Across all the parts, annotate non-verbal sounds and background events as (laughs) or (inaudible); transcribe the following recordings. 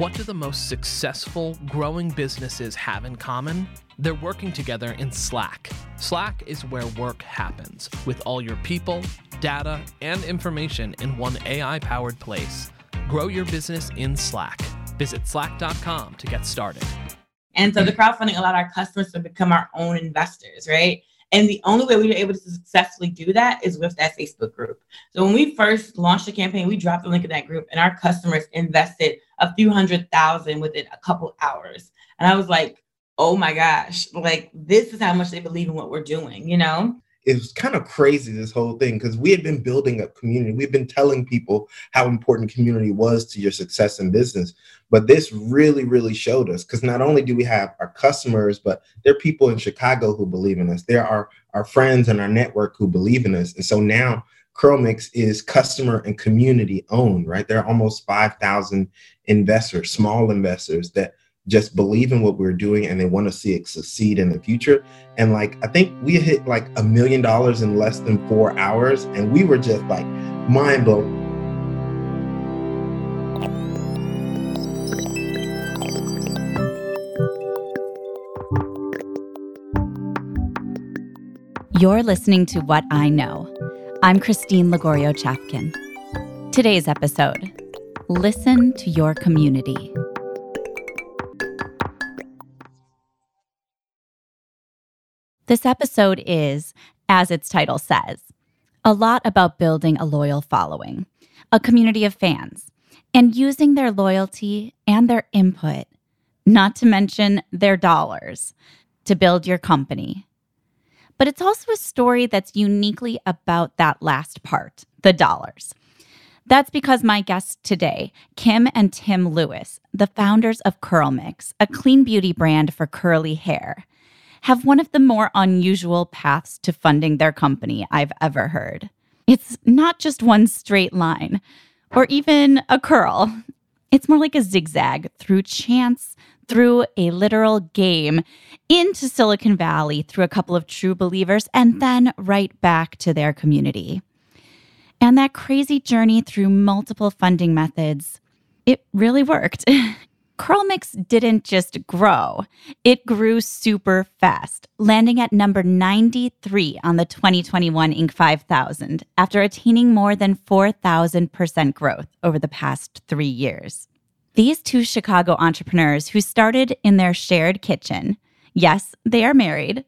What do the most successful growing businesses have in common? They're working together in Slack. Slack is where work happens, with all your people, data, and information in one AI powered place. Grow your business in Slack. Visit slack.com to get started. And so the crowdfunding allowed our customers to become our own investors, right? And the only way we were able to successfully do that is with that Facebook group. So when we first launched the campaign, we dropped the link in that group and our customers invested a few hundred thousand within a couple hours. And I was like, oh my gosh, like this is how much they believe in what we're doing, you know? it was kind of crazy this whole thing because we had been building up community we've been telling people how important community was to your success in business but this really really showed us because not only do we have our customers but there are people in chicago who believe in us there are our friends and our network who believe in us and so now curlmix is customer and community owned right there are almost 5000 investors small investors that just believe in what we're doing and they want to see it succeed in the future. And like, I think we hit like a million dollars in less than four hours, and we were just like mind blown. You're listening to What I Know. I'm Christine Lagorio Chafkin. Today's episode Listen to Your Community. This episode is, as its title says, a lot about building a loyal following, a community of fans, and using their loyalty and their input, not to mention their dollars, to build your company. But it's also a story that's uniquely about that last part the dollars. That's because my guests today, Kim and Tim Lewis, the founders of Curlmix, a clean beauty brand for curly hair, have one of the more unusual paths to funding their company I've ever heard. It's not just one straight line or even a curl, it's more like a zigzag through chance, through a literal game, into Silicon Valley through a couple of true believers, and then right back to their community. And that crazy journey through multiple funding methods, it really worked. (laughs) Curlmix didn't just grow, it grew super fast, landing at number 93 on the 2021 Inc. 5000 after attaining more than 4,000% growth over the past three years. These two Chicago entrepreneurs who started in their shared kitchen, yes, they are married,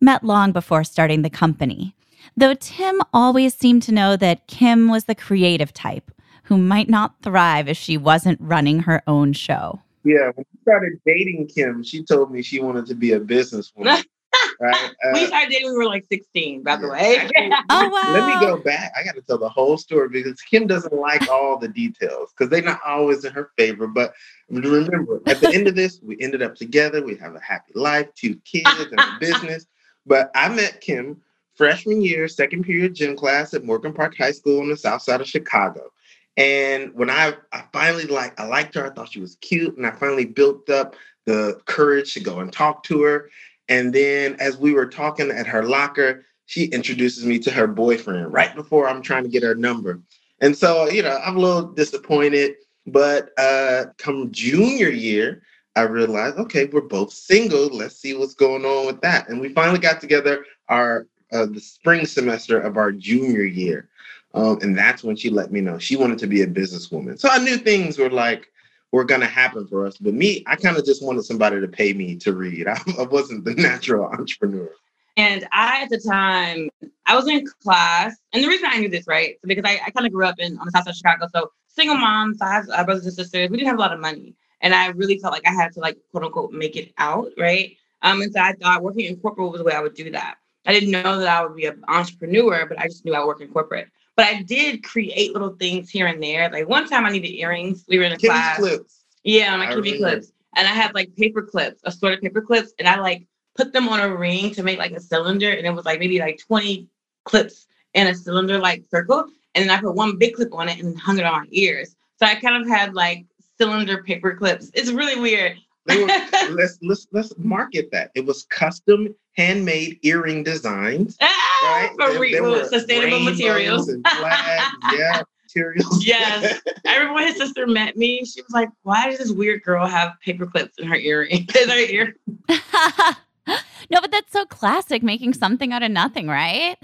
met long before starting the company. Though Tim always seemed to know that Kim was the creative type who might not thrive if she wasn't running her own show. Yeah, when we started dating Kim, she told me she wanted to be a businesswoman. (laughs) right? (laughs) Uh, we started dating when we were like 16, by yeah. the way. Actually, (laughs) oh, wow. Let me go back. I got to tell the whole story because Kim doesn't like all the details because they're not always in her favor. But remember, at the end of this, we ended up together. We have a happy life, two kids, and a (laughs) business. But I met Kim freshman year, second period gym class at Morgan Park High School on the south side of Chicago. And when I, I finally like I liked her, I thought she was cute, and I finally built up the courage to go and talk to her. And then as we were talking at her locker, she introduces me to her boyfriend right before I'm trying to get her number. And so, you know, I'm a little disappointed, but uh come junior year, I realized, okay, we're both single. Let's see what's going on with that. And we finally got together our uh, the spring semester of our junior year. Um, and that's when she let me know she wanted to be a businesswoman. So I knew things were like were gonna happen for us. But me, I kind of just wanted somebody to pay me to read. I, (laughs) I wasn't the natural entrepreneur. And I, at the time, I was in class, and the reason I knew this, right, so because I, I kind of grew up in on the south side of Chicago, so single mom, five uh, brothers and sisters. We didn't have a lot of money, and I really felt like I had to like quote unquote make it out, right? Um, and so I thought working in corporate was the way I would do that. I didn't know that I would be an entrepreneur, but I just knew I would work in corporate. But I did create little things here and there. Like one time I needed earrings. We were in a Kimmy class. clips. Yeah, my Kimmy clips. And I had like paper clips, assorted paper clips, and I like put them on a ring to make like a cylinder. And it was like maybe like 20 clips in a cylinder like circle. And then I put one big clip on it and hung it on my ears. So I kind of had like cylinder paper clips. It's really weird. Were, (laughs) let's let's let's market that. It was custom handmade earring designs. Ah! Right? For re- sustainable materials. Flags, yeah. (laughs) materials. Yes. I remember when his sister met me, she was like, Why does this weird girl have paper clips in her earring? (laughs) in her ear? (laughs) no, but that's so classic, making something out of nothing, right?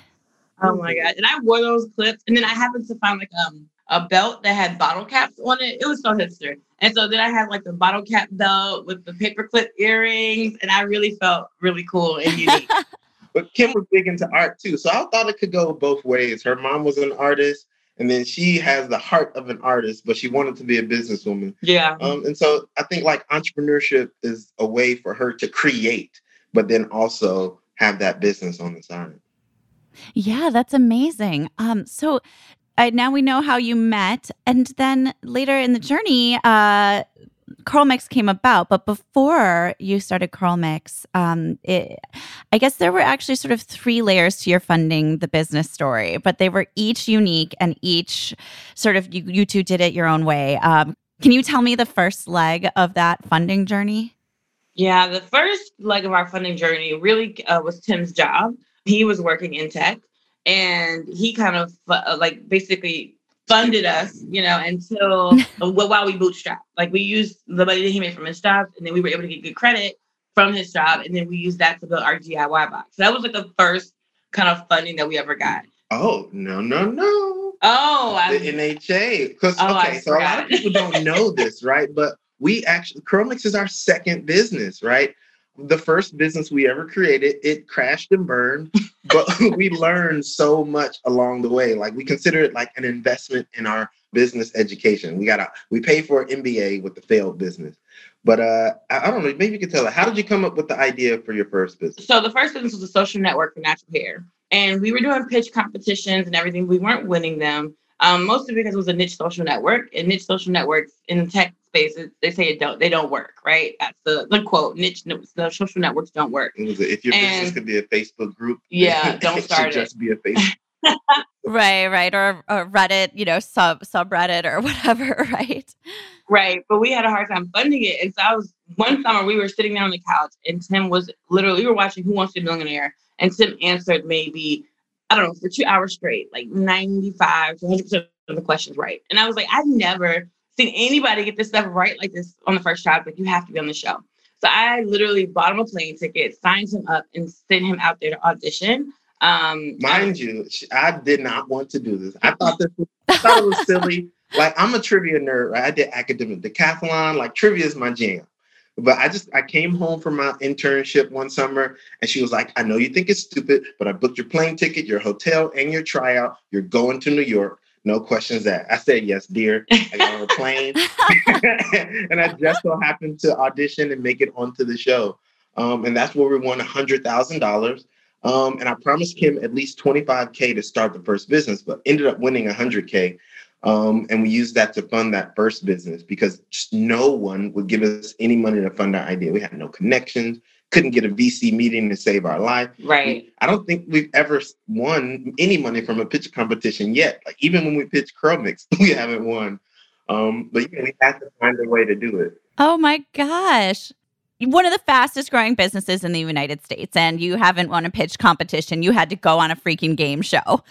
Oh my god. And I wore those clips and then I happened to find like um a belt that had bottle caps on it. It was so hipster. And so then I had like the bottle cap belt with the paperclip earrings, and I really felt really cool and unique. But Kim was big into art too, so I thought it could go both ways. Her mom was an artist, and then she has the heart of an artist, but she wanted to be a businesswoman. Yeah. Um, and so I think like entrepreneurship is a way for her to create, but then also have that business on the side. Yeah, that's amazing. Um, so uh, now we know how you met, and then later in the journey, uh, Curl Mix came about. But before you started Curl Mix, um, it, I guess there were actually sort of three layers to your funding the business story, but they were each unique and each sort of you, you two did it your own way. Um, can you tell me the first leg of that funding journey? Yeah, the first leg of our funding journey really uh, was Tim's job. He was working in tech and he kind of uh, like basically funded us, you know, until (laughs) well, while we bootstrapped. Like we used the money that he made from his job, and then we were able to get good credit from his job, and then we used that to build our DIY box. So that was like the first kind of funding that we ever got. Oh no no no! Oh, the I, NHA. Because oh, okay, so a lot of people don't know this, right? But we actually Curl Mix is our second business, right? The first business we ever created, it crashed and burned, but (laughs) we learned so much along the way. Like we consider it like an investment in our business education. We got a we pay for an MBA with the failed business. But uh I, I don't know, maybe you could tell us how did you come up with the idea for your first business? So the first business was a social network for natural hair. And we were doing pitch competitions and everything. We weren't winning them. Um, mostly because it was a niche social network, and niche social networks in tech spaces, they say it don't they don't work, right? That's the the quote. Niche the social networks don't work. If your and, business could be a Facebook group, (laughs) yeah, don't start it. Just be a Facebook. (laughs) right, right, or, or Reddit, you know, sub subreddit or (laughs) whatever, right? Right, but we had a hard time funding it, and so I was one summer we were sitting there on the couch, and Tim was literally we were watching Who Wants to Be a Millionaire, and Tim answered maybe I don't know for two hours straight, like ninety five to one hundred percent of the questions right, and I was like, I've never anybody get this stuff right like this on the first try. Like you have to be on the show. So I literally bought him a plane ticket, signed him up, and sent him out there to audition. Um, Mind you, I did not want to do this. I thought this was, I thought it was (laughs) silly. Like I'm a trivia nerd, right? I did academic decathlon. Like trivia is my jam. But I just I came home from my internship one summer and she was like, I know you think it's stupid, but I booked your plane ticket, your hotel, and your tryout. You're going to New York. No questions asked. I said yes, dear. (laughs) I got on a plane, (laughs) and I just so happened to audition and make it onto the show. Um, and that's where we won a hundred thousand dollars. Um, and I promised him at least 25k to start the first business, but ended up winning a 100k. Um, and we used that to fund that first business because just no one would give us any money to fund our idea. We had no connections couldn't get a VC meeting to save our life. Right. I don't think we've ever won any money from a pitch competition yet. Like even when we pitch Curl Mix, we haven't won. Um, but yeah, we have to find a way to do it. Oh my gosh. One of the fastest growing businesses in the United States, and you haven't won a pitch competition. You had to go on a freaking game show. (laughs)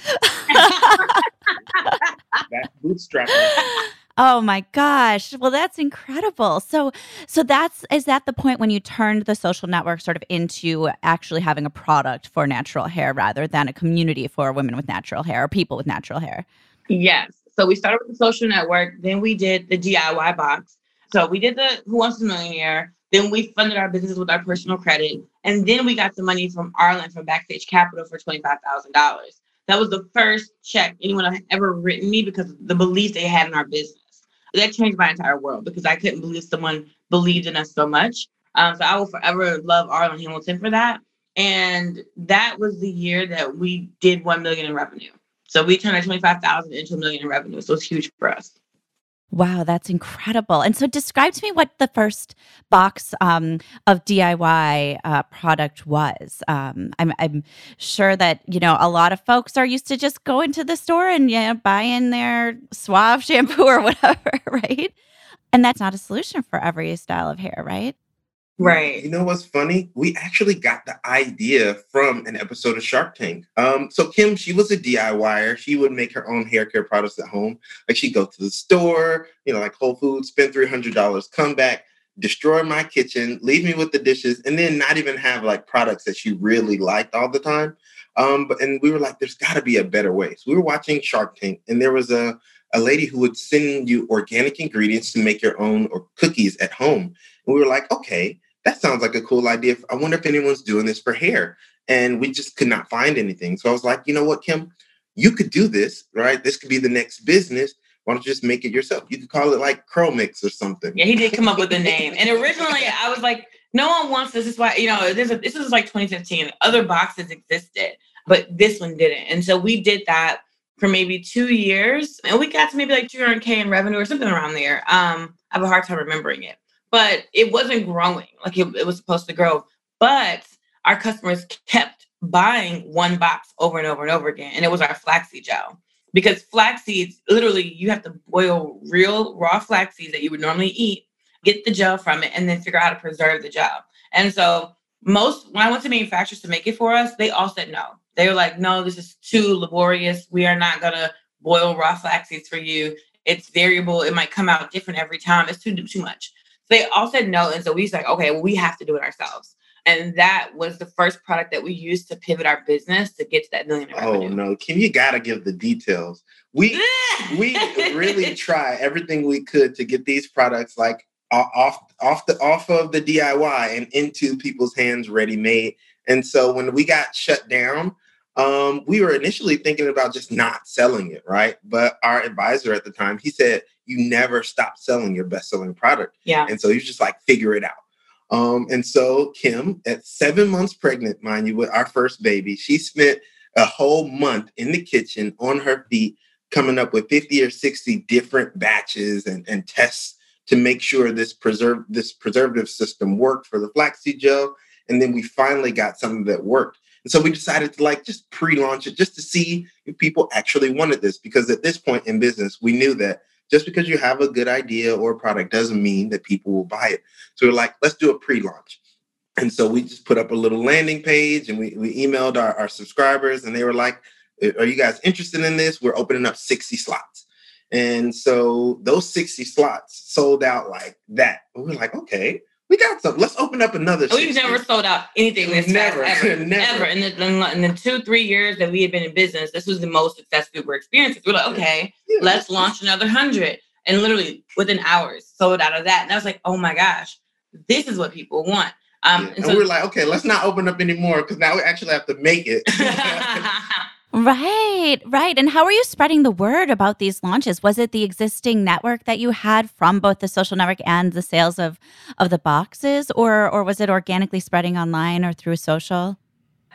That's bootstrapping. (laughs) Oh my gosh. Well, that's incredible. So so that's is that the point when you turned the social network sort of into actually having a product for natural hair rather than a community for women with natural hair or people with natural hair? Yes. So we started with the social network, then we did the DIY box. So we did the Who Wants to Millionaire, then we funded our business with our personal credit, and then we got the money from Arlan from Backstage Capital for $25,000. That was the first check anyone had ever written me because of the belief they had in our business that changed my entire world because I couldn't believe someone believed in us so much. Um, so I will forever love Arlan Hamilton for that. And that was the year that we did one million in revenue. So we turned our twenty five thousand into a million in revenue. So it's huge for us. Wow, that's incredible. And so, describe to me what the first box um, of DIY uh, product was. Um, I'm, I'm, sure that you know a lot of folks are used to just going to the store and you know, buying their Suave shampoo (laughs) or whatever, right? And that's not a solution for every style of hair, right? Right. You know what's funny? We actually got the idea from an episode of Shark Tank. Um, so Kim, she was a DIYer. She would make her own hair care products at home. Like she'd go to the store, you know, like Whole Foods, spend three hundred dollars, come back, destroy my kitchen, leave me with the dishes, and then not even have like products that she really liked all the time. Um, but and we were like, there's got to be a better way. So we were watching Shark Tank, and there was a a lady who would send you organic ingredients to make your own or cookies at home. And we were like, okay, that sounds like a cool idea. I wonder if anyone's doing this for hair. And we just could not find anything. So I was like, you know what, Kim, you could do this, right? This could be the next business. Why don't you just make it yourself? You could call it like Curl Mix or something. Yeah, he did come up with a (laughs) name. And originally I was like, no one wants this. This is why, you know, this is, this is like 2015. Other boxes existed, but this one didn't. And so we did that for maybe two years. And we got to maybe like 200K in revenue or something around there. Um, I have a hard time remembering it, but it wasn't growing like it, it was supposed to grow. But our customers kept buying one box over and over and over again. And it was our flaxseed gel. Because flax seeds, literally, you have to boil real raw flax seeds that you would normally eat, get the gel from it, and then figure out how to preserve the gel. And so, most when I went to manufacturers to make it for us, they all said no. They were like, no, this is too laborious. We are not gonna boil raw flax seeds for you. It's variable. It might come out different every time. It's too too much. They all said no, and so we was like, okay, well, we have to do it ourselves. And that was the first product that we used to pivot our business to get to that million. Oh no, Kim, you gotta give the details. We (laughs) we really try everything we could to get these products like off off the off of the DIY and into people's hands ready made. And so when we got shut down, um, we were initially thinking about just not selling it, right? But our advisor at the time, he said, "You never stop selling your best selling product." Yeah. And so you just like figure it out. Um, and so Kim, at seven months pregnant, mind you, with our first baby, she spent a whole month in the kitchen on her feet, coming up with 50 or 60 different batches and, and tests to make sure this preserve this preservative system worked for the flaxseed gel. And then we finally got something that worked. And so we decided to like just pre-launch it just to see if people actually wanted this. Because at this point in business, we knew that just because you have a good idea or a product doesn't mean that people will buy it. So we're like, let's do a pre-launch. And so we just put up a little landing page and we, we emailed our, our subscribers and they were like, are you guys interested in this? We're opening up 60 slots. And so those 60 slots sold out like that. And we we're like, okay, we got some. Let's open up another. We've never sold out anything this never, fast ever, never. ever. (laughs) In the, in the two three years that we had been in business, this was the most success we were experiencing. We're like, okay, yeah. let's launch another hundred, and literally within hours sold out of that. And I was like, oh my gosh, this is what people want. Um, yeah. and, so, and we're like, okay, let's not open up anymore because now we actually have to make it. (laughs) (laughs) Right, right. And how are you spreading the word about these launches? Was it the existing network that you had from both the social network and the sales of of the boxes or or was it organically spreading online or through social?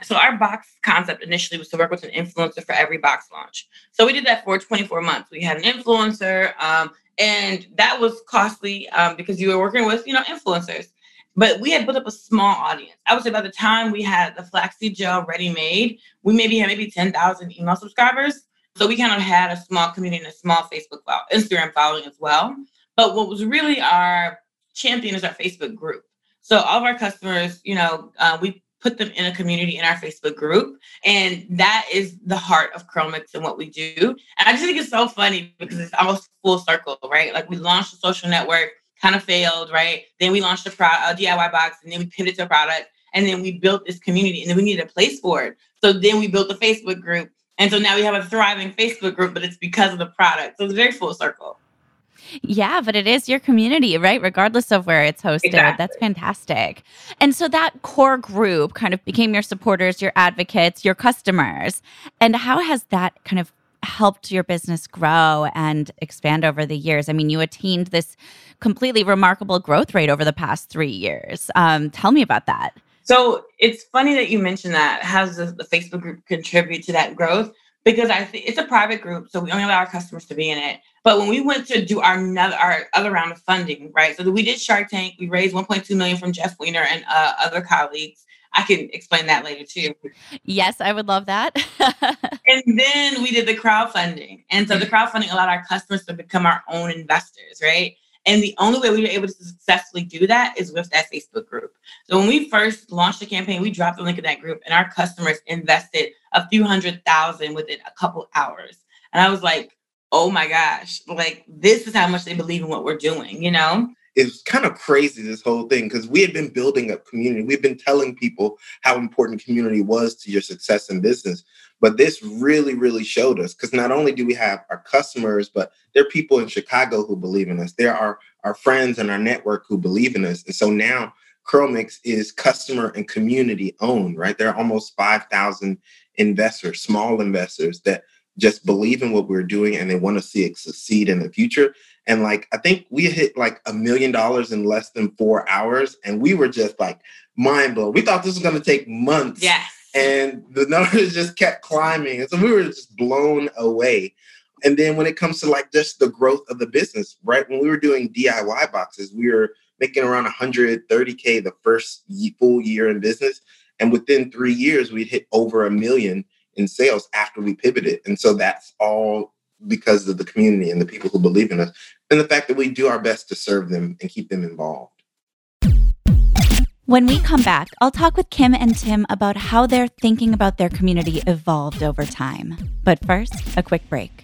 So our box concept initially was to work with an influencer for every box launch. So we did that for 24 months. We had an influencer um, and that was costly um, because you were working with, you know, influencers. But we had built up a small audience. I would say by the time we had the flaxseed gel ready made, we maybe had maybe 10,000 email subscribers. So we kind of had a small community and a small Facebook, follow, Instagram following as well. But what was really our champion is our Facebook group. So all of our customers, you know, uh, we put them in a community in our Facebook group. And that is the heart of Curlmix and what we do. And I just think it's so funny because it's almost full circle, right? Like we launched a social network kind of failed, right? Then we launched a, pro- a DIY box and then we pivoted to a product and then we built this community and then we needed a place for it. So then we built a Facebook group. And so now we have a thriving Facebook group, but it's because of the product. So it's very full circle. Yeah, but it is your community, right? Regardless of where it's hosted. Exactly. That's fantastic. And so that core group kind of became your supporters, your advocates, your customers. And how has that kind of helped your business grow and expand over the years? I mean, you attained this completely remarkable growth rate over the past three years. Um, tell me about that. So it's funny that you mentioned that. How does the, Facebook group contribute to that growth? Because I think it's a private group, so we only allow our customers to be in it. But when we went to do our another our other round of funding, right? So we did Shark Tank. We raised 1.2 million from Jeff Weiner and uh, other colleagues. I can explain that later too. Yes, I would love that. (laughs) and then we did the crowdfunding. And so the mm-hmm. crowdfunding allowed our customers to become our own investors, right? And the only way we were able to successfully do that is with that Facebook group. So when we first launched the campaign, we dropped the link in that group and our customers invested a few hundred thousand within a couple hours. And I was like, oh my gosh, like this is how much they believe in what we're doing, you know? It's kind of crazy, this whole thing, because we had been building a community. We've been telling people how important community was to your success in business. But this really, really showed us because not only do we have our customers, but there are people in Chicago who believe in us. There are our friends and our network who believe in us. And so now Curlmix is customer and community owned, right? There are almost 5,000 investors, small investors that just believe in what we're doing and they want to see it succeed in the future. And like, I think we hit like a million dollars in less than four hours. And we were just like mind blown. We thought this was going to take months. Yes. And the (laughs) numbers just kept climbing. And so we were just blown away. And then when it comes to like just the growth of the business, right? When we were doing DIY boxes, we were making around 130K the first full year in business. And within three years, we'd hit over a million in sales after we pivoted. And so that's all because of the community and the people who believe in us and the fact that we do our best to serve them and keep them involved. When we come back, I'll talk with Kim and Tim about how their thinking about their community evolved over time. But first, a quick break.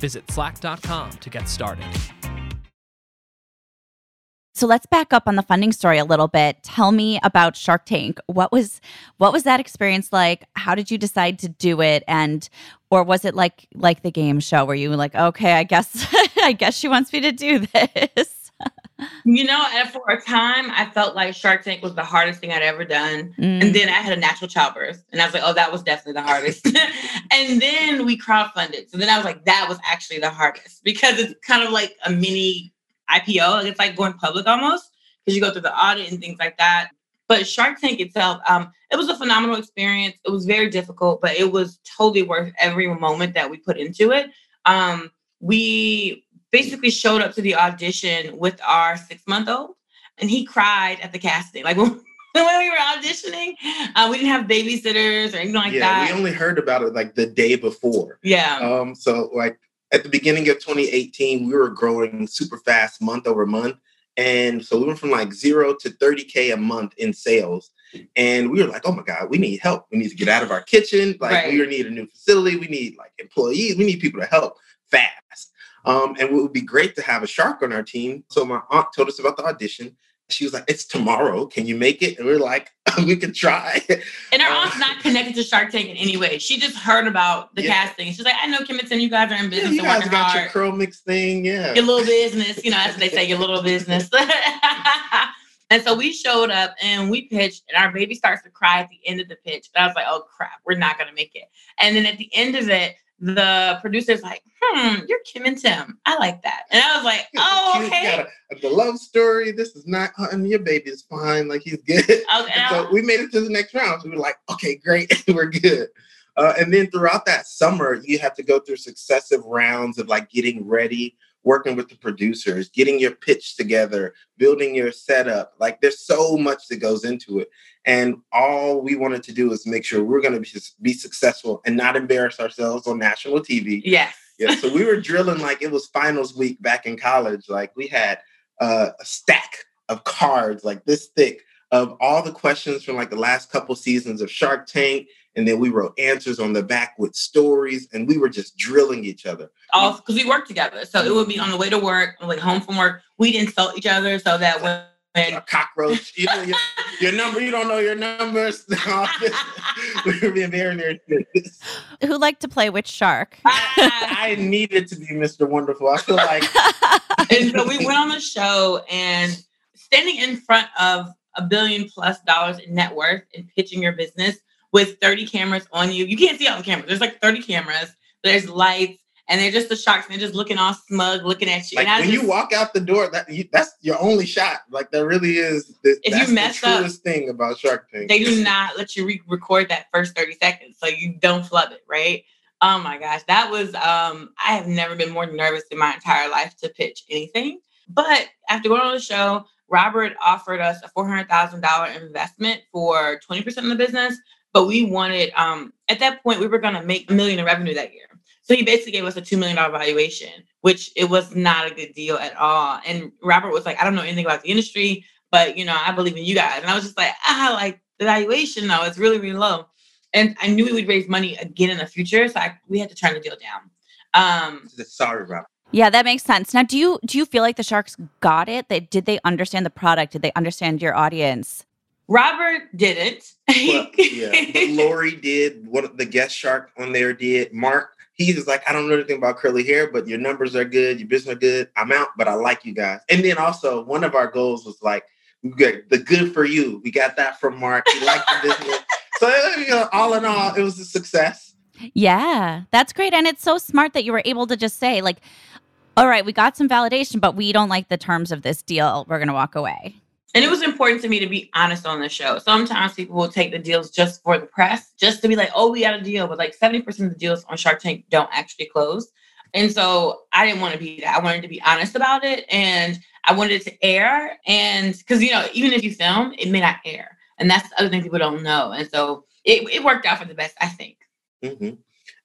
Visit slack.com to get started. So let's back up on the funding story a little bit. Tell me about Shark Tank. What was what was that experience like? How did you decide to do it and or was it like like the game show where you were like, "Okay, I guess (laughs) I guess she wants me to do this." You know, and for a time, I felt like Shark Tank was the hardest thing I'd ever done. Mm. And then I had a natural childbirth. And I was like, oh, that was definitely the hardest. (laughs) and then we crowdfunded. So then I was like, that was actually the hardest because it's kind of like a mini IPO. It's like going public almost because you go through the audit and things like that. But Shark Tank itself, um, it was a phenomenal experience. It was very difficult, but it was totally worth every moment that we put into it. Um, we basically showed up to the audition with our six month old and he cried at the casting. Like when, (laughs) when we were auditioning, uh, we didn't have babysitters or anything like yeah, that. We only heard about it like the day before. Yeah. Um, so like at the beginning of 2018, we were growing super fast month over month. And so we went from like zero to 30K a month in sales. And we were like, oh my God, we need help. We need to get out of our kitchen. Like right. we need a new facility. We need like employees. We need people to help fast. Um, and it would be great to have a shark on our team. So my aunt told us about the audition. She was like, "It's tomorrow. Can you make it?" And (laughs) we are like, "We can try." And our aunt's not connected to Shark Tank in any way. She just heard about the yeah. casting. She's like, "I know Kim and Tim, you guys are in business. Yeah, you guys got hard. your Curlmix thing, yeah. Your little business, you know, that's what they say, your little business." (laughs) and so we showed up and we pitched, and our baby starts to cry at the end of the pitch. And I was like, "Oh crap, we're not gonna make it." And then at the end of it, the producer's like, hmm, you're Kim and Tim. I like that. And I was like, oh, okay. A, the love story. This is not, and your baby is fine. Like he's good. Okay. (laughs) so we made it to the next round. So we were like, okay, great. (laughs) we're good. Uh, and then throughout that summer, you have to go through successive rounds of like getting ready working with the producers, getting your pitch together, building your setup. Like there's so much that goes into it. And all we wanted to do is make sure we're going to be, be successful and not embarrass ourselves on national TV. Yes. Yeah. So we were drilling like it was finals week back in college. Like we had uh, a stack of cards like this thick of all the questions from like the last couple seasons of Shark Tank and then we wrote answers on the back with stories and we were just drilling each other all because we worked together so it would be on the way to work like home from work we'd insult each other so that when a cockroach. (laughs) You know your, your, number. You don't know your numbers. we were being very, very serious. Who liked to play which shark? I, I needed to be Mr. Wonderful. I feel like. (laughs) and so we went on the show and standing in front of a billion plus dollars in net worth and pitching your business with 30 cameras on you. You can't see all the cameras. There's like 30 cameras. There's lights. And they're just the sharks and they're just looking all smug, looking at you. Like when just, you walk out the door, that you, that's your only shot. Like that really is. The, If you mess the up, thing about Shark Tank. they do not let you re-record that first 30 seconds so you don't flub it right oh my gosh that was um i have never been more nervous in my entire life to pitch anything but after going on the show robert offered us a $400000 investment for 20% of the business but we wanted um at that point we were going to make a million in revenue that year so he basically gave us a $2 million valuation which it was not a good deal at all and robert was like i don't know anything about the industry but you know, I believe in you guys. And I was just like, ah, like the valuation though, it's really, really low. And I knew we would raise money again in the future. So I, we had to turn the deal down. Um, Sorry, Rob. Yeah, that makes sense. Now, do you do you feel like the Sharks got it? They did they understand the product? Did they understand your audience? Robert didn't. (laughs) But, yeah, but (laughs) Lori did. What the guest shark on there did. Mark, he was like, I don't know anything about curly hair, but your numbers are good, your business are good. I'm out, but I like you guys. And then also, one of our goals was like, we got the good for you. We got that from Mark. He liked the business. (laughs) So you know, all in all, it was a success. Yeah, that's great. And it's so smart that you were able to just say, like, all right, we got some validation, but we don't like the terms of this deal. We're going to walk away. And it was important to me to be honest on the show. Sometimes people will take the deals just for the press, just to be like, oh, we got a deal. But like 70% of the deals on Shark Tank don't actually close. And so I didn't want to be that. I wanted to be honest about it. And I wanted it to air. And because, you know, even if you film, it may not air. And that's the other thing people don't know. And so it, it worked out for the best, I think. hmm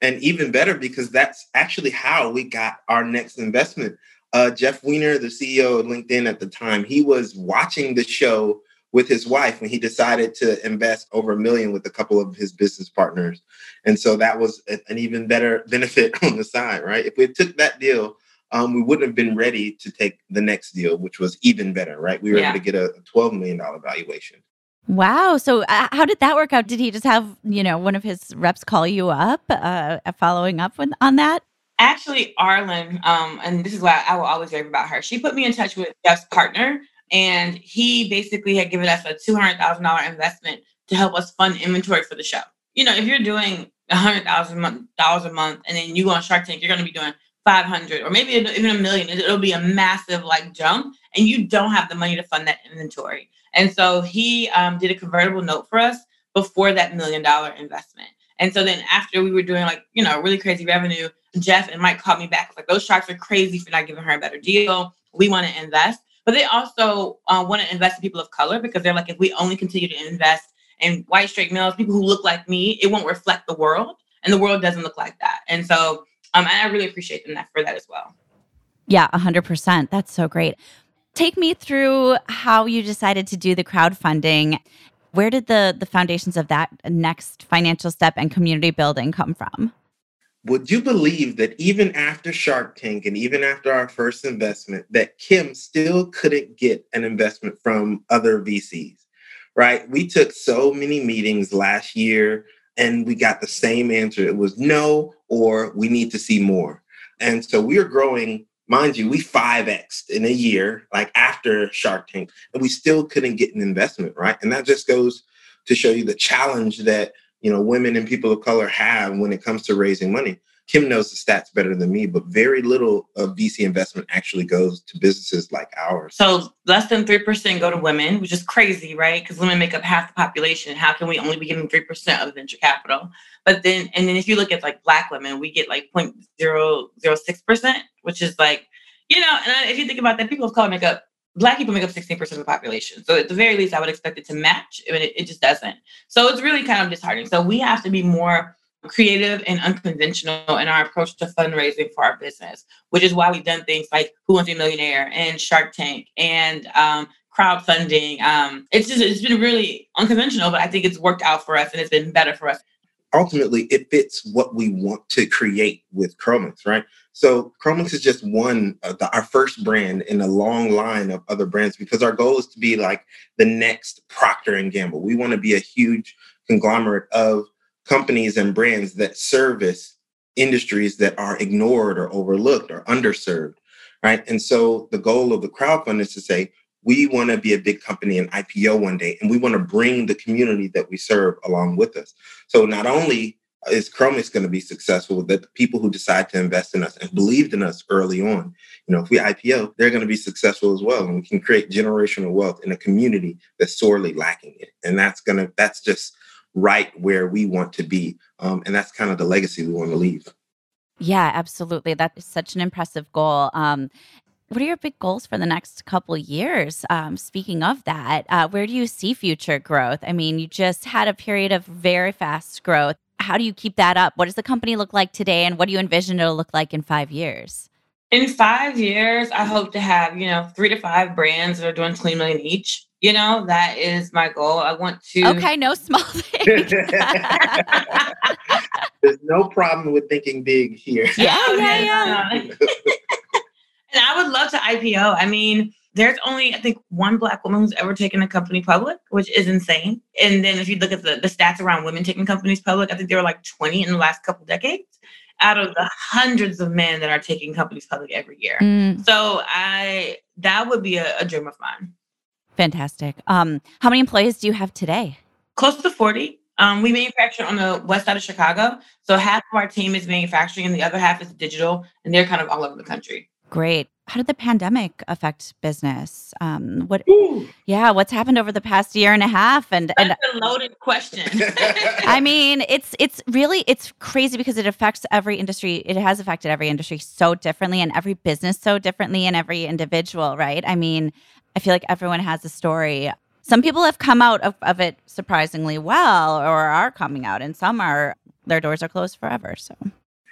And even better because that's actually how we got our next investment. Uh, Jeff Weiner, the CEO of LinkedIn at the time, he was watching the show with his wife when he decided to invest over a million with a couple of his business partners. And so that was a- an even better (laughs) benefit on the side, right? If we took that deal, um, we wouldn't have been ready to take the next deal, which was even better, right? We were Yeah. able to get a $12 million valuation. Wow. So, uh, how did that work out? Did he just have, you know, one of his reps call you up, uh, following up with, on that? Actually, Arlan, um, and this is why I will always rave about her. She put me in touch with Jeff's partner, and he basically had given us a two hundred thousand dollar investment to help us fund inventory for the show. You know, if you're doing a hundred thousand dollars a month, and then you go on Shark Tank, you're going to be doing five hundred or maybe even a million. It- It'll be a massive like jump, and you don't have the money to fund that inventory. And so he um, did a convertible note for us before that million dollar investment. And so then after we were doing like, you know, really crazy revenue, Jeff and Mike called me back. Like, those sharks are crazy for not giving her a better deal. We want to invest. But they also uh, want to invest in people of color because they're like, if we only continue to invest in white straight males, people who look like me, it won't reflect the world. And the world doesn't look like that. And so um, I really appreciate them that for that as well. Yeah, 100%. That's so great. Take me through how you decided to do the crowdfunding. Where did the the foundations of that next financial step and community building come from? Would you believe that even after Shark Tank and even after our first investment, that Kim still couldn't get an investment from other VCs? Right? We took so many meetings last year and we got the same answer. It was no, or we need to see more. And so we are growing, mind you, we 5x in a year, like after Shark Tank, and we still couldn't get an investment, right? And that just goes to show you the challenge that you know women and people of color have when it comes to raising money. Kim knows the stats better than me, but very little of VC investment actually goes to businesses like ours. So less than 3% go to women, which is crazy, right? Because women make up half the population. How can we only be getting 3% of venture capital? But then, and then if you look at like black women, we get like 0.006%, which is like, you know, and if you think about that, people of color make up, black people make up 16% of the population. So at the very least, I would expect it to match, and it, it just doesn't. So it's really kind of disheartening. So we have to be more creative and unconventional in our approach to fundraising for our business, which is why we've done things like Who Wants to Be a Millionaire and Shark Tank and um, crowdfunding. Um, it's just it's been really unconventional, but I think it's worked out for us and it's been better for us. Ultimately, it fits what we want to create with Curlmix, right? So Curlmix is just one of the, our first brand in a long line of other brands because our goal is to be like the next Procter and Gamble. We want to be a huge conglomerate of companies and brands that service industries that are ignored or overlooked or underserved, right? And so the goal of the crowdfund is to say, we want to be a big company and IPO one day, and we want to bring the community that we serve along with us. So not only is Curlmix going to be successful? That the people who decide to invest in us and believed in us early on, you know, if we IPO, they're going to be successful as well, and we can create generational wealth in a community that's sorely lacking it. And that's gonna that's just right where we want to be, um, and that's kind of the legacy we want to leave. Yeah, absolutely. That is such an impressive goal. Um, what are your big goals for the next couple years? Um, speaking of that, uh, where do you see future growth? I mean, you just had a period of very fast growth. How do you keep that up? What does the company look like today, and what do you envision it'll look like in five years? In five years, I hope to have you know three to five brands that are doing 20 million each. You know, that is my goal. I want to. Okay, no small (laughs) thing. There's no problem with thinking big here. yeah, yeah, oh, yeah. (laughs) and I would love to IPO. I mean, there's only I think one black woman who's ever taken a company public, which is insane. And then if you look at the, the stats around women taking companies public, I think there were like 20 in the last couple decades out of the hundreds of men that are taking companies public every year. Mm, So I that would be a, a dream of mine. fantastic. Um, how many employees do you have today? Close to 40. Um, we manufacture on the west side of Chicago. So half of our team is manufacturing and the other half is digital, and they're kind of all over the country. Great. How did the pandemic affect business? Um, what? Yeah, what's happened over the past year and a half? And and That's a loaded question. (laughs) I mean, it's it's really it's crazy because it affects every industry. It has affected every industry so differently, and every business so differently, and every individual. Right? I mean, I feel like everyone has a story. Some people have come out of, of it surprisingly well, or are coming out, and some are their doors are closed forever. So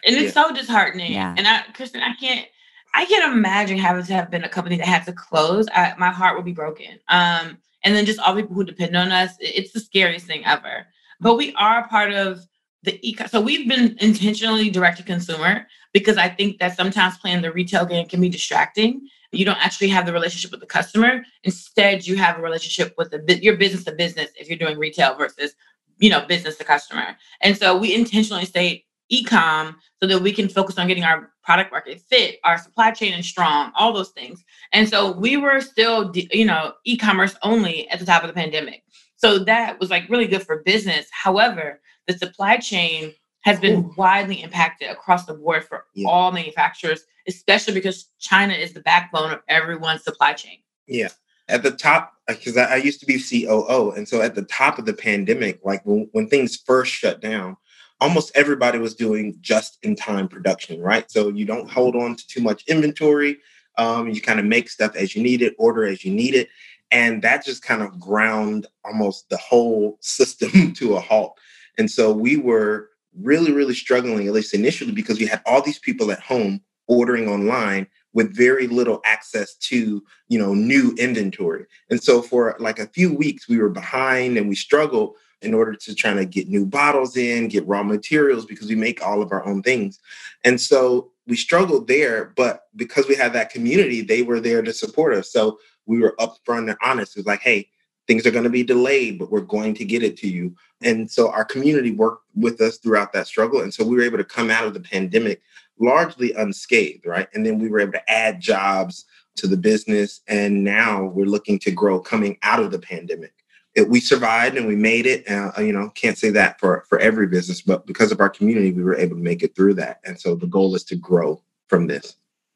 and it's so disheartening. Yeah. And I, Kristen, I can't, I can't imagine having to have been a company that had to close. I, my heart would be broken. Um, and then just all people who depend on us, it's the scariest thing ever. But we are part of the eco. So we've been intentionally direct to consumer because I think that sometimes playing the retail game can be distracting. You don't actually have the relationship with the customer. Instead, you have a relationship with the your business to business if you're doing retail versus you know business to customer. And so we intentionally stay e-com so that we can focus on getting our product market fit, our supply chain is strong, all those things. And so we were still, you know, e-commerce only at the top of the pandemic. So that was like really good for business. However, the supply chain has been widely impacted across the board for Yeah. all manufacturers, especially because China is the backbone of everyone's supply chain. Yeah. At the top, because I, I used to be COO. And so at the top of the pandemic, like when, when things first shut down, almost everybody was doing just in time production, right? So you don't hold on to too much inventory. Um, you kind of make stuff as you need it, order as you need it. And that just kind of ground almost the whole system (laughs) to a halt. And so we were really, really struggling, at least initially, because we had all these people at home ordering online with very little access to you know new inventory and so for like a few weeks we were behind and we struggled in order to try to get new bottles in get raw materials because we make all of our own things and so we struggled there but because we had that community they were there to support us so we were upfront and honest it was like hey things are going to be delayed but we're going to get it to you and so our community worked with us throughout that struggle and so we were able to come out of the pandemic largely unscathed, right? And then we were able to add jobs to the business. And now we're looking to grow coming out of the pandemic. It, we survived and we made it. Uh, you know, can't say that for, for every business, but because of our community, we were able to make it through that. And so the goal is to grow from this.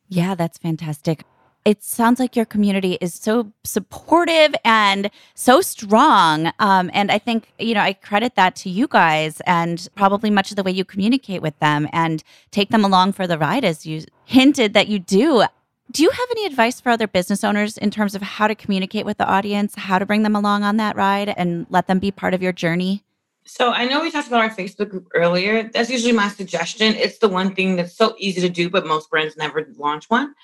Yeah, that's fantastic. It sounds like your community is so supportive and so strong. Um, and I think, you know, I credit that to you guys and probably much of the way you communicate with them and take them along for the ride, as you hinted that you do. Do you have any advice for other business owners in terms of how to communicate with the audience, how to bring them along on that ride and let them be part of your journey? So I know we talked about our Facebook group earlier. That's usually my suggestion. It's the one thing that's so easy to do, but most brands never launch one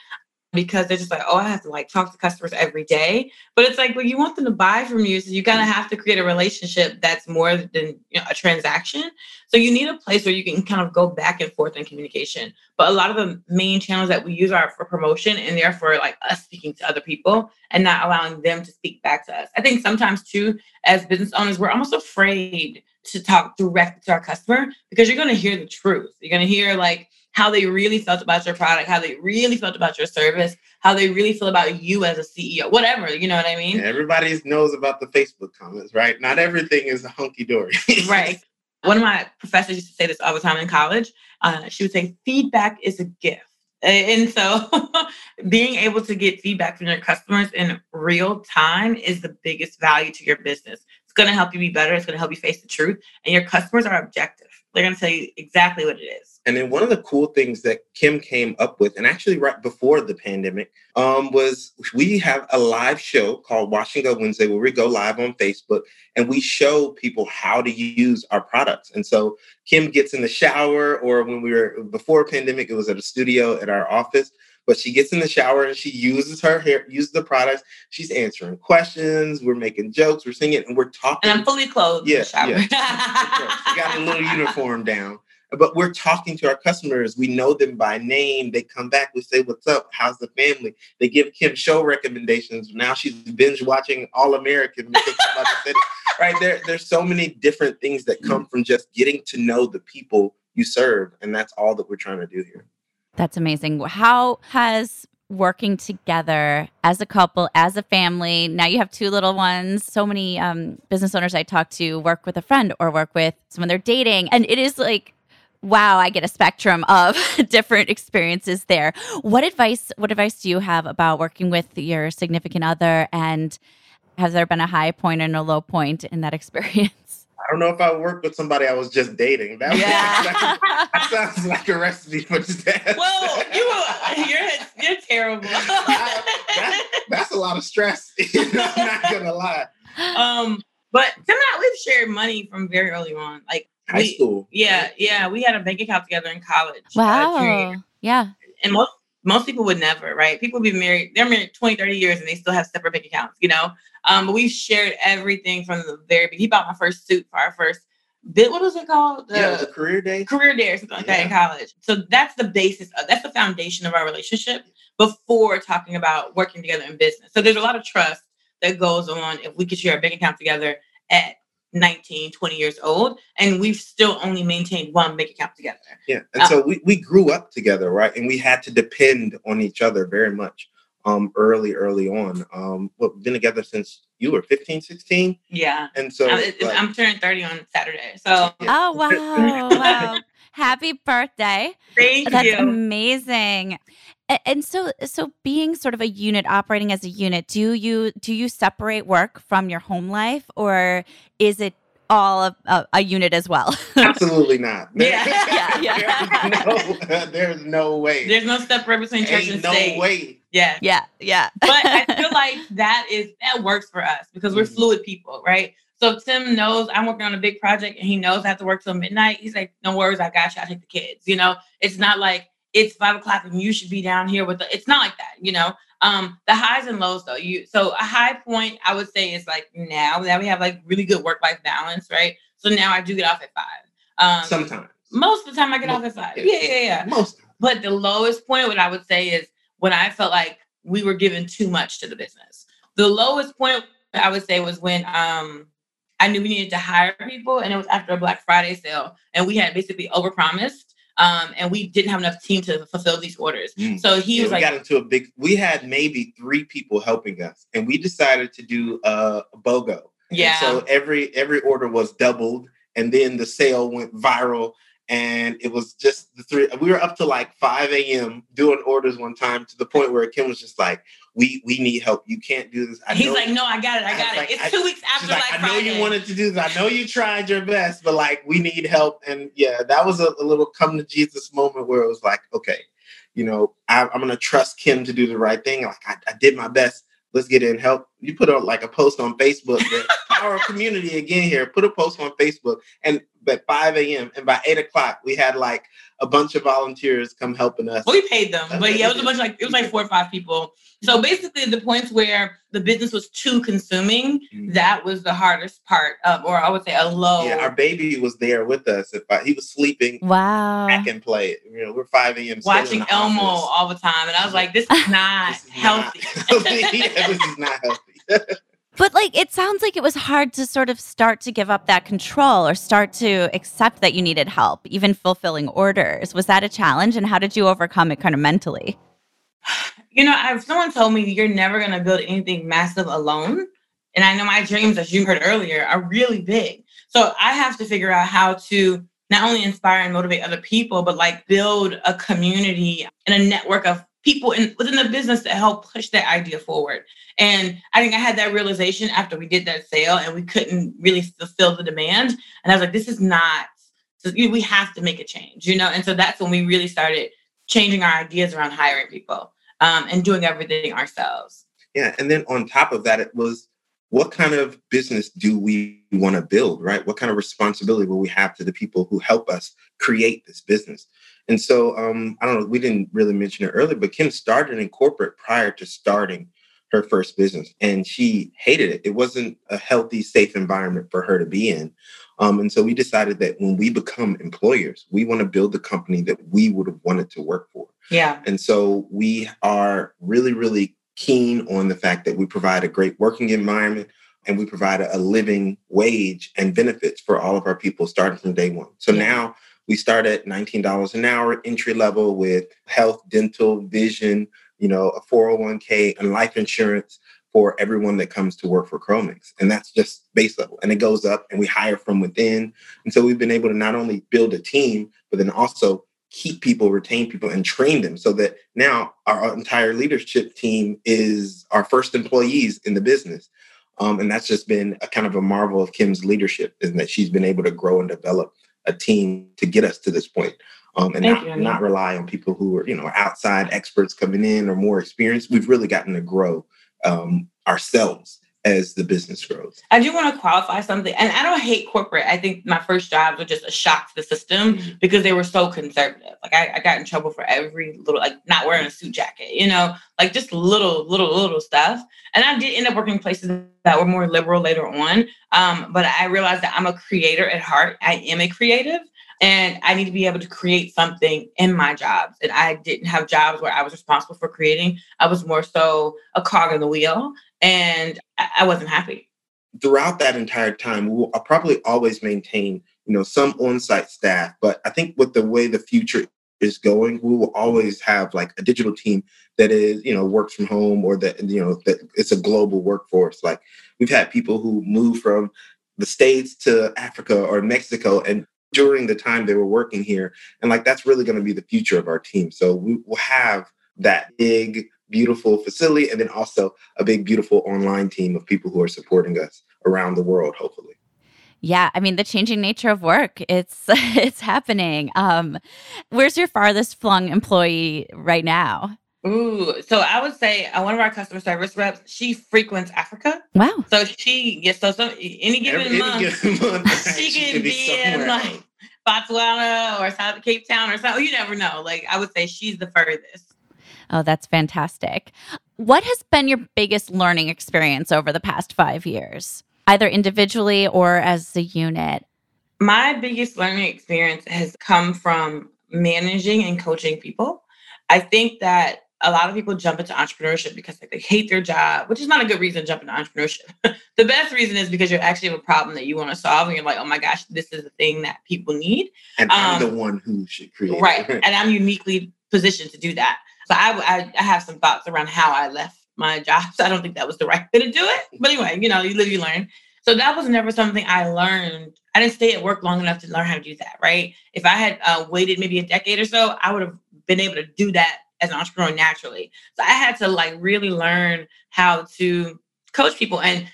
because they're just like, oh, I have to like talk to customers every day. But it's like, well, you want them to buy from you, so you kind of have to create a relationship that's more than you know, a transaction. So you need a place where you can kind of go back and forth in communication. But a lot of the main channels that we use are for promotion and they're for like us speaking to other people and not allowing them to speak back to us. I think sometimes too, as business owners, we're almost afraid to talk directly to our customer because you're going to hear the truth. You're going to hear like how they really felt about your product, how they really felt about your service, how they really feel about you as a CEO, whatever. You know what I mean? Everybody knows about the Facebook comments, right? Not everything is a hunky dory. (laughs) Right. One of my professors used to say this all the time in college. Uh, she would say, feedback is a gift. And so (laughs) being able to get feedback from your customers in real time is the biggest value to your business. It's going to help you be better. It's going to help you face the truth. And your customers are objective. They're going to tell you exactly what it is. And then one of the cool things that Kim came up with, and actually right before the pandemic, um, was we have a live show called Wash and Go Wednesday where we go live on Facebook and we show people how to use our products. And so Kim gets in the shower, or when we were before pandemic, it was at a studio at our office. But she gets in the shower and she uses her hair, uses the products. She's answering questions. We're making jokes. We're singing, and we're talking. And I'm fully clothed. Yeah, in the shower. yeah. she got a little (laughs) uniform down but we're talking to our customers. We know them by name. They come back. We say, "What's up? How's the family?" They give Kim show recommendations. Now she's binge watching All American. (laughs) right there, there's so many different things that come from just getting to know the people you serve, and that's all that we're trying to do here. That's amazing. How has working together as a couple, as a family. Now you have two little ones. So many um, business owners I talk to work with a friend or work with someone they're dating. And it is like, wow, I get a spectrum of (laughs) different experiences there. What advice, what advice do you have about working with your significant other? And has there been a high point and a low point in that (laughs) experience? I don't know if I worked with somebody I was just dating. That, Yeah. that, (laughs) that sounds like a recipe for disaster. Well, you were, you're you're terrible. that, that's a lot of stress. I'm not gonna lie. um, but Tim and I we've shared money from very early on. Like High we- school. Yeah, yeah. We had a bank account together in college. uh. Wow. Yeah. and most most people would never, right? People be married, they're married 20, 30 years and they still have separate bank accounts, you know? Um, but we shared everything from the very beginning. He bought my first suit for our first bit. What was it called? The yeah, it was a career day. career day or something like that in college. So that's the basis of that's the foundation of our relationship before talking about working together in business. So there's a lot of trust that goes on if we could share a bank account together at 19, 20 years old, and we've still only maintained one bank account together. Yeah, and so we, we grew up together, right? And we had to depend on each other very much um, early, early on. Um, well, we've been together since you were 15, 16. Yeah. And so I'm, like, I'm turning 30 on Saturday. So yeah. Oh, wow. (laughs) wow. Happy birthday. thank That's you. amazing. A- And so so being sort of a unit operating as a unit, do you do you separate work from your home life or is it all a, a, a unit as well? Absolutely not. (laughs) Yeah. Yeah, yeah. There's, no, (laughs) there's no way. There's no separate between church Ain't and no state. way. Yeah. yeah, yeah. (laughs) but I feel like that is that works for us because we're Mhm. fluid people, right? So Tim knows I'm working on a big project and he knows I have to work till midnight. He's like, "No worries, I got you. I will take the kids." You know, it's not like it's five o'clock and you should be down here with the. It's not like that, you know. Um, the highs and lows though. You so a high point I would say is like now that we have like really good work life balance, right? So now I do get off at five. Um, Sometimes. most of the time I get Mo- off at five. yeah. Yeah, yeah, yeah. Most. But the lowest point, what I would say is when I felt like we were giving too much to the business. The lowest point I would say was when um I knew we needed to hire people, and it was after a Black Friday sale, and we had basically overpromised, um, and we didn't have enough team to fulfill these orders. Mm. So he Yeah, was we like, got into a big. We had maybe three people helping us, and we decided to do a BOGO. And "Yeah, so every every order was doubled, and then the sale went viral, and it was just the three. We were up to like five a.m. doing orders one time to the point where Kim was just like, "We we need help. You can't do this." I he's know- like, no, I got it, I I got was it. like, it's I- two weeks after like, Black I know Friday. you wanted to do this. I know you tried your best, but like, we need help. And yeah, that was a, a little come to Jesus moment where it was like, okay, you know, I, I'm gonna trust Kim to do the right thing. Like, I, I did my best. Let's get in help. You put out like a post on Facebook. The power of community again here. Put a post on Facebook, and at 5 a.m. and by 8 o'clock, we had like a bunch of volunteers come helping us. Well, we paid them, but yeah, it was a did. bunch like it was like four or five people. So basically, the points where the business was too consuming, Mhm. that was the hardest part, of, or I would say a low. Yeah, our baby was there with us. If I, he was sleeping, Wow. back and play. You know, we're 5 a.m. in watching Elmo office. all the time, and I was like, "This is (laughs) not This is not healthy." healthy. (laughs) Yeah, this is not healthy. But like it sounds like it was hard to sort of start to give up that control or start to accept that you needed help, even fulfilling orders. Was that a challenge and how did you overcome it kind of mentally? (sighs) you know, if someone told me you're never going to build anything massive alone, and I know my dreams, as you heard earlier, are really big. So I have to figure out how to not only inspire and motivate other people, but like build a community and a network of people in within the business to help push that idea forward. And I think I had that realization after we did that sale and we couldn't really fulfill the demand. And I was like, this is not, we have to make a change, you know? And so that's when we really started changing our ideas around hiring people um, and doing everything ourselves. Yeah. And then on top of that, it was what kind of business do we want to build, right? What kind of responsibility will we have to the people who help us create this business? And so, um, I don't know, we didn't really mention it earlier, but Kim started in corporate prior to starting her first business and she hated it. It wasn't a healthy, safe environment for her to be in. Um, and so we decided that when we become employers, we want to build the company that we would have wanted to work for. Yeah. And so we are really, really keen on the fact that we provide a great working environment and we provide a, living wage and benefits for all of our people starting from day one. So yeah. now we start at $19 an hour entry level with health, dental, vision, you know, a 401k and life insurance for everyone that comes to work for Curlmix. And that's just base level. And it goes up and we hire from within. And so we've been able to not only build a team, but then also keep people, retain people, and train them so that now our entire leadership team is our first employees in the business. Um, and that's just been a kind of a marvel of Kim's leadership, is that she's been able to grow and develop a team to get us to this point. Um, and not, you, not rely on people who are, you know, outside experts coming in or more experienced. We've really gotten to grow um, ourselves as the business grows. I do want to qualify something, and I don't hate corporate. I think my first jobs were just a shock to the system mm-hmm. because they were so conservative. Like I, I, got in trouble for every little, like not wearing a suit jacket, you know, like just little, little, little stuff. And I did end up working places that were more liberal later on. Um, but I realized that I'm a creator at heart. I am a creative. And I need to be able to create something in my jobs. And I didn't have jobs where I was responsible for creating. I was more so a cog in the wheel and I wasn't happy. Throughout that entire time, we'll probably always maintain, you know, some on-site staff. But I think with the way the future is going, we will always have like a digital team that is, you know, works from home or that, you know, that it's a global workforce. Like we've had people who move from the States to Africa or Mexico and during the time they were working here. And like that's really going to be the future of our team. So we will have that big beautiful facility and then also a big beautiful online team of people who are supporting us around the world hopefully yeah i mean the changing nature of work it's (laughs) it's happening um where's your farthest flung employee right now Ooh, so I would say uh, one of our customer service reps, she frequents Africa. Wow. So she gets so some any given Every, month, any given month (laughs) she, she can be, be in like Botswana or South Cape Town or something. You never know. Like I would say she's the furthest. Oh, that's fantastic. What has been your biggest learning experience over the past five years, either individually or as a unit? My biggest learning experience has come from managing and coaching people. I think that a lot of people jump into entrepreneurship because like, they hate their job, which is not a good reason to jump into entrepreneurship. (laughs) the best reason is because you actually have a problem that you want to solve, and you're like, oh my gosh, this is the thing that people need. And I'm the um, one who should create right. (laughs) and I'm uniquely positioned to do that. I, I, I have some thoughts around how I left my jobs. (laughs) I don't think that was the right way to do it. But anyway, you know, you live, you learn. So that was never something I learned. I didn't stay at work long enough to learn how to do that, right? If I had uh, waited maybe a decade or so, I would have been able to do that as an entrepreneur naturally. So I had to like really learn how to coach people. And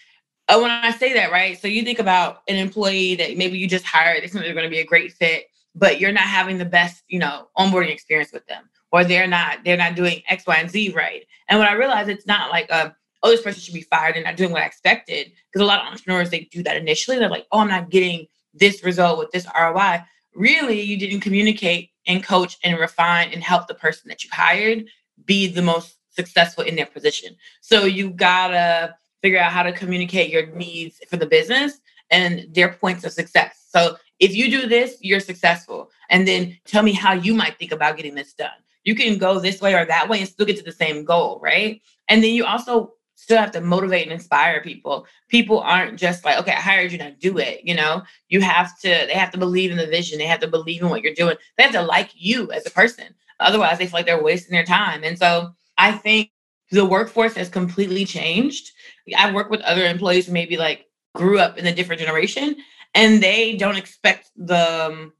uh, when I say that, right? So you think about an employee that maybe you just hired, they're going to be a great fit, but you're not having the best, you know, onboarding experience with them or they're not they're not doing X, Y, and Z right. And when I realized it's not like a oh this person should be fired and not doing what I expected because a lot of entrepreneurs they do that initially they're like oh I'm not getting this result with this ROI. Really, you didn't communicate and coach and refine and help the person that you hired be the most successful in their position. So you gotta figure out how to communicate your needs for the business and their points of success. So if you do this, you're successful. And then tell me how you might think about getting this done you can go this way or that way and still get to the same goal, right? And then you also still have to motivate and inspire people. People aren't just like, okay, I hired you to do it. You know, you have to, they have to believe in the vision. They have to believe in what you're doing. They have to like you as a person. Otherwise, they feel like they're wasting their time. And so I think the workforce has completely changed. I've worked with other employees who maybe like grew up in a different generation. and they don't expect the um,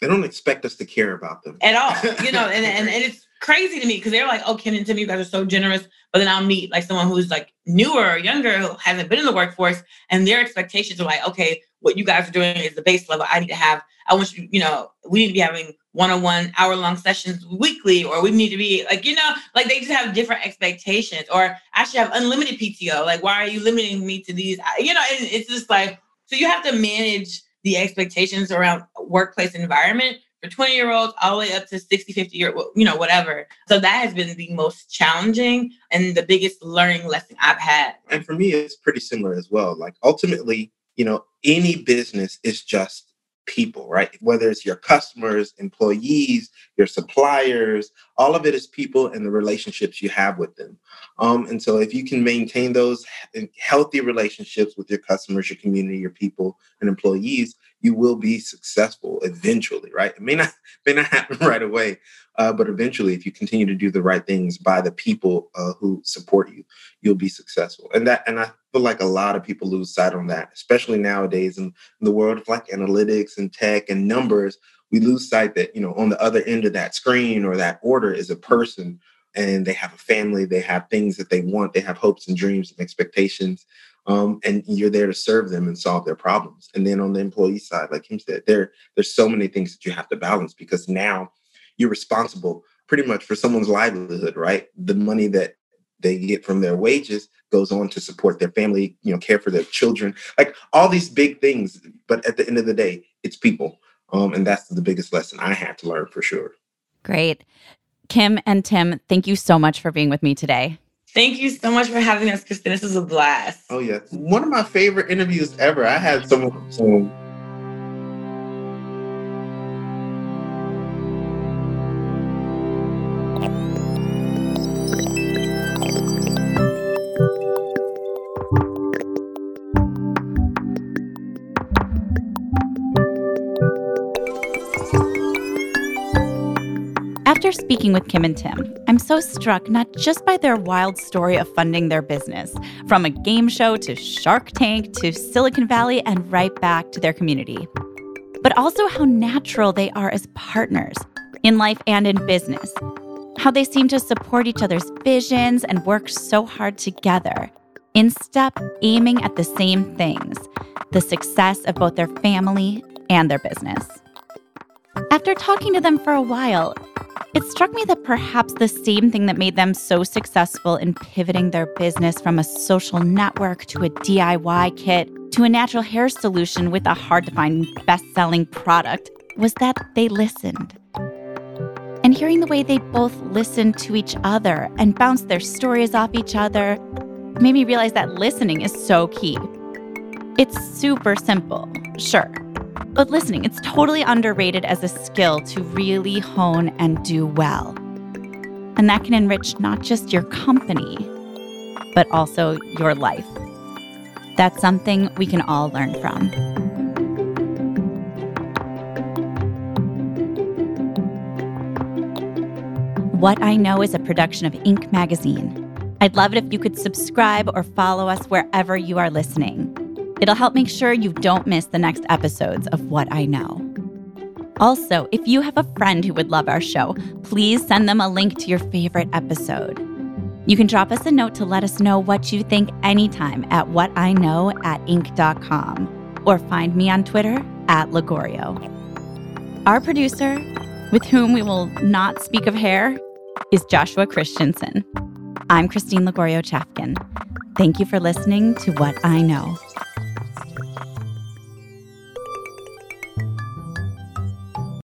they don't expect us to care about them at all, (laughs) you know, and, and, and it's crazy to me because they're like, oh, Kim and Tim, you guys are so generous. But then I'll meet like someone who's like newer or younger who hasn't been in the workforce, and their expectations are like, okay, what you guys are doing is the base level. I need to have, I want you, you know, we need to be having one-on-one hour-long sessions weekly, or we need to be like, you know, like they just have different expectations. Or I should have unlimited PTO. Like, why are you limiting me to these? You know, and it's just like, so you have to manage the expectations around workplace environment for 20 year olds all the way up to 60 50 year you know whatever. So that has been the most challenging and the biggest learning lesson i've had. And for me it's pretty similar as well. Like ultimately you know any business is just people, right? Whether it's your customers, employees, your suppliers, all of it is people and the relationships you have with them. Um, and so, if you can maintain those healthy relationships with your customers, your community, your people, and employees, you will be successful eventually, right? It may not (laughs) may not happen (laughs) right away, uh, but eventually, if you continue to do the right things by the people uh, who support you, you'll be successful. And that, and I feel like a lot of people lose sight on that, especially nowadays in, in the world of like analytics and tech and numbers. We lose sight that you know on the other end of that screen or that order is a person and they have a family, they have things that they want, they have hopes and dreams and expectations um, and you're there to serve them and solve their problems. And then on the employee side, like Kim said, there there's so many things that you have to balance because now you're responsible pretty much for someone's livelihood, right? The money that they get from their wages goes on to support their family, you know, care for their children, like all these big things. But at the end of the day, it's people. Um, and that's the biggest lesson I had to learn for sure. Great. Kim and Tim, thank you so much for being with me today. Thank you so much for having us, Kristen. This is a blast. Oh yes. one of my favorite interviews ever. I had. So After speaking with Kim and Tim, I'm so struck not just by their wild story of funding their business, from a game show to Shark Tank to Silicon Valley and right back to their community, but also how natural they are as partners in life and in business. How they seem to support each other's visions and work so hard together, in step, aiming at the same things the success of both their family and their business. After talking to them for a while, it struck me that perhaps the same thing that made them so successful in pivoting their business from a social network to a DIY kit to a natural hair solution with a hard to find best selling product was that they listened. And hearing the way they both listened to each other and bounced their stories off each other made me realize that listening is so key. It's super simple, sure but listening, it's totally underrated as a skill to really hone and do well. And that can enrich not just your company, but also your life. That's something we can all learn from. What I Know is a production of Inc. magazine. I'd love it if you could subscribe or follow us wherever you are listening. It'll help make sure you don't miss the next episodes of What I Know. Also, if you have a friend who would love our show, please send them a link to your favorite episode. You can drop us a note to let us know what you think anytime at whatiknow at or find me on Twitter at Lagorio. Our producer, with whom we will not speak of hair, is Joshua Christensen. I'm Christine Lagorio Chafkin. Thank you for listening to What I Know.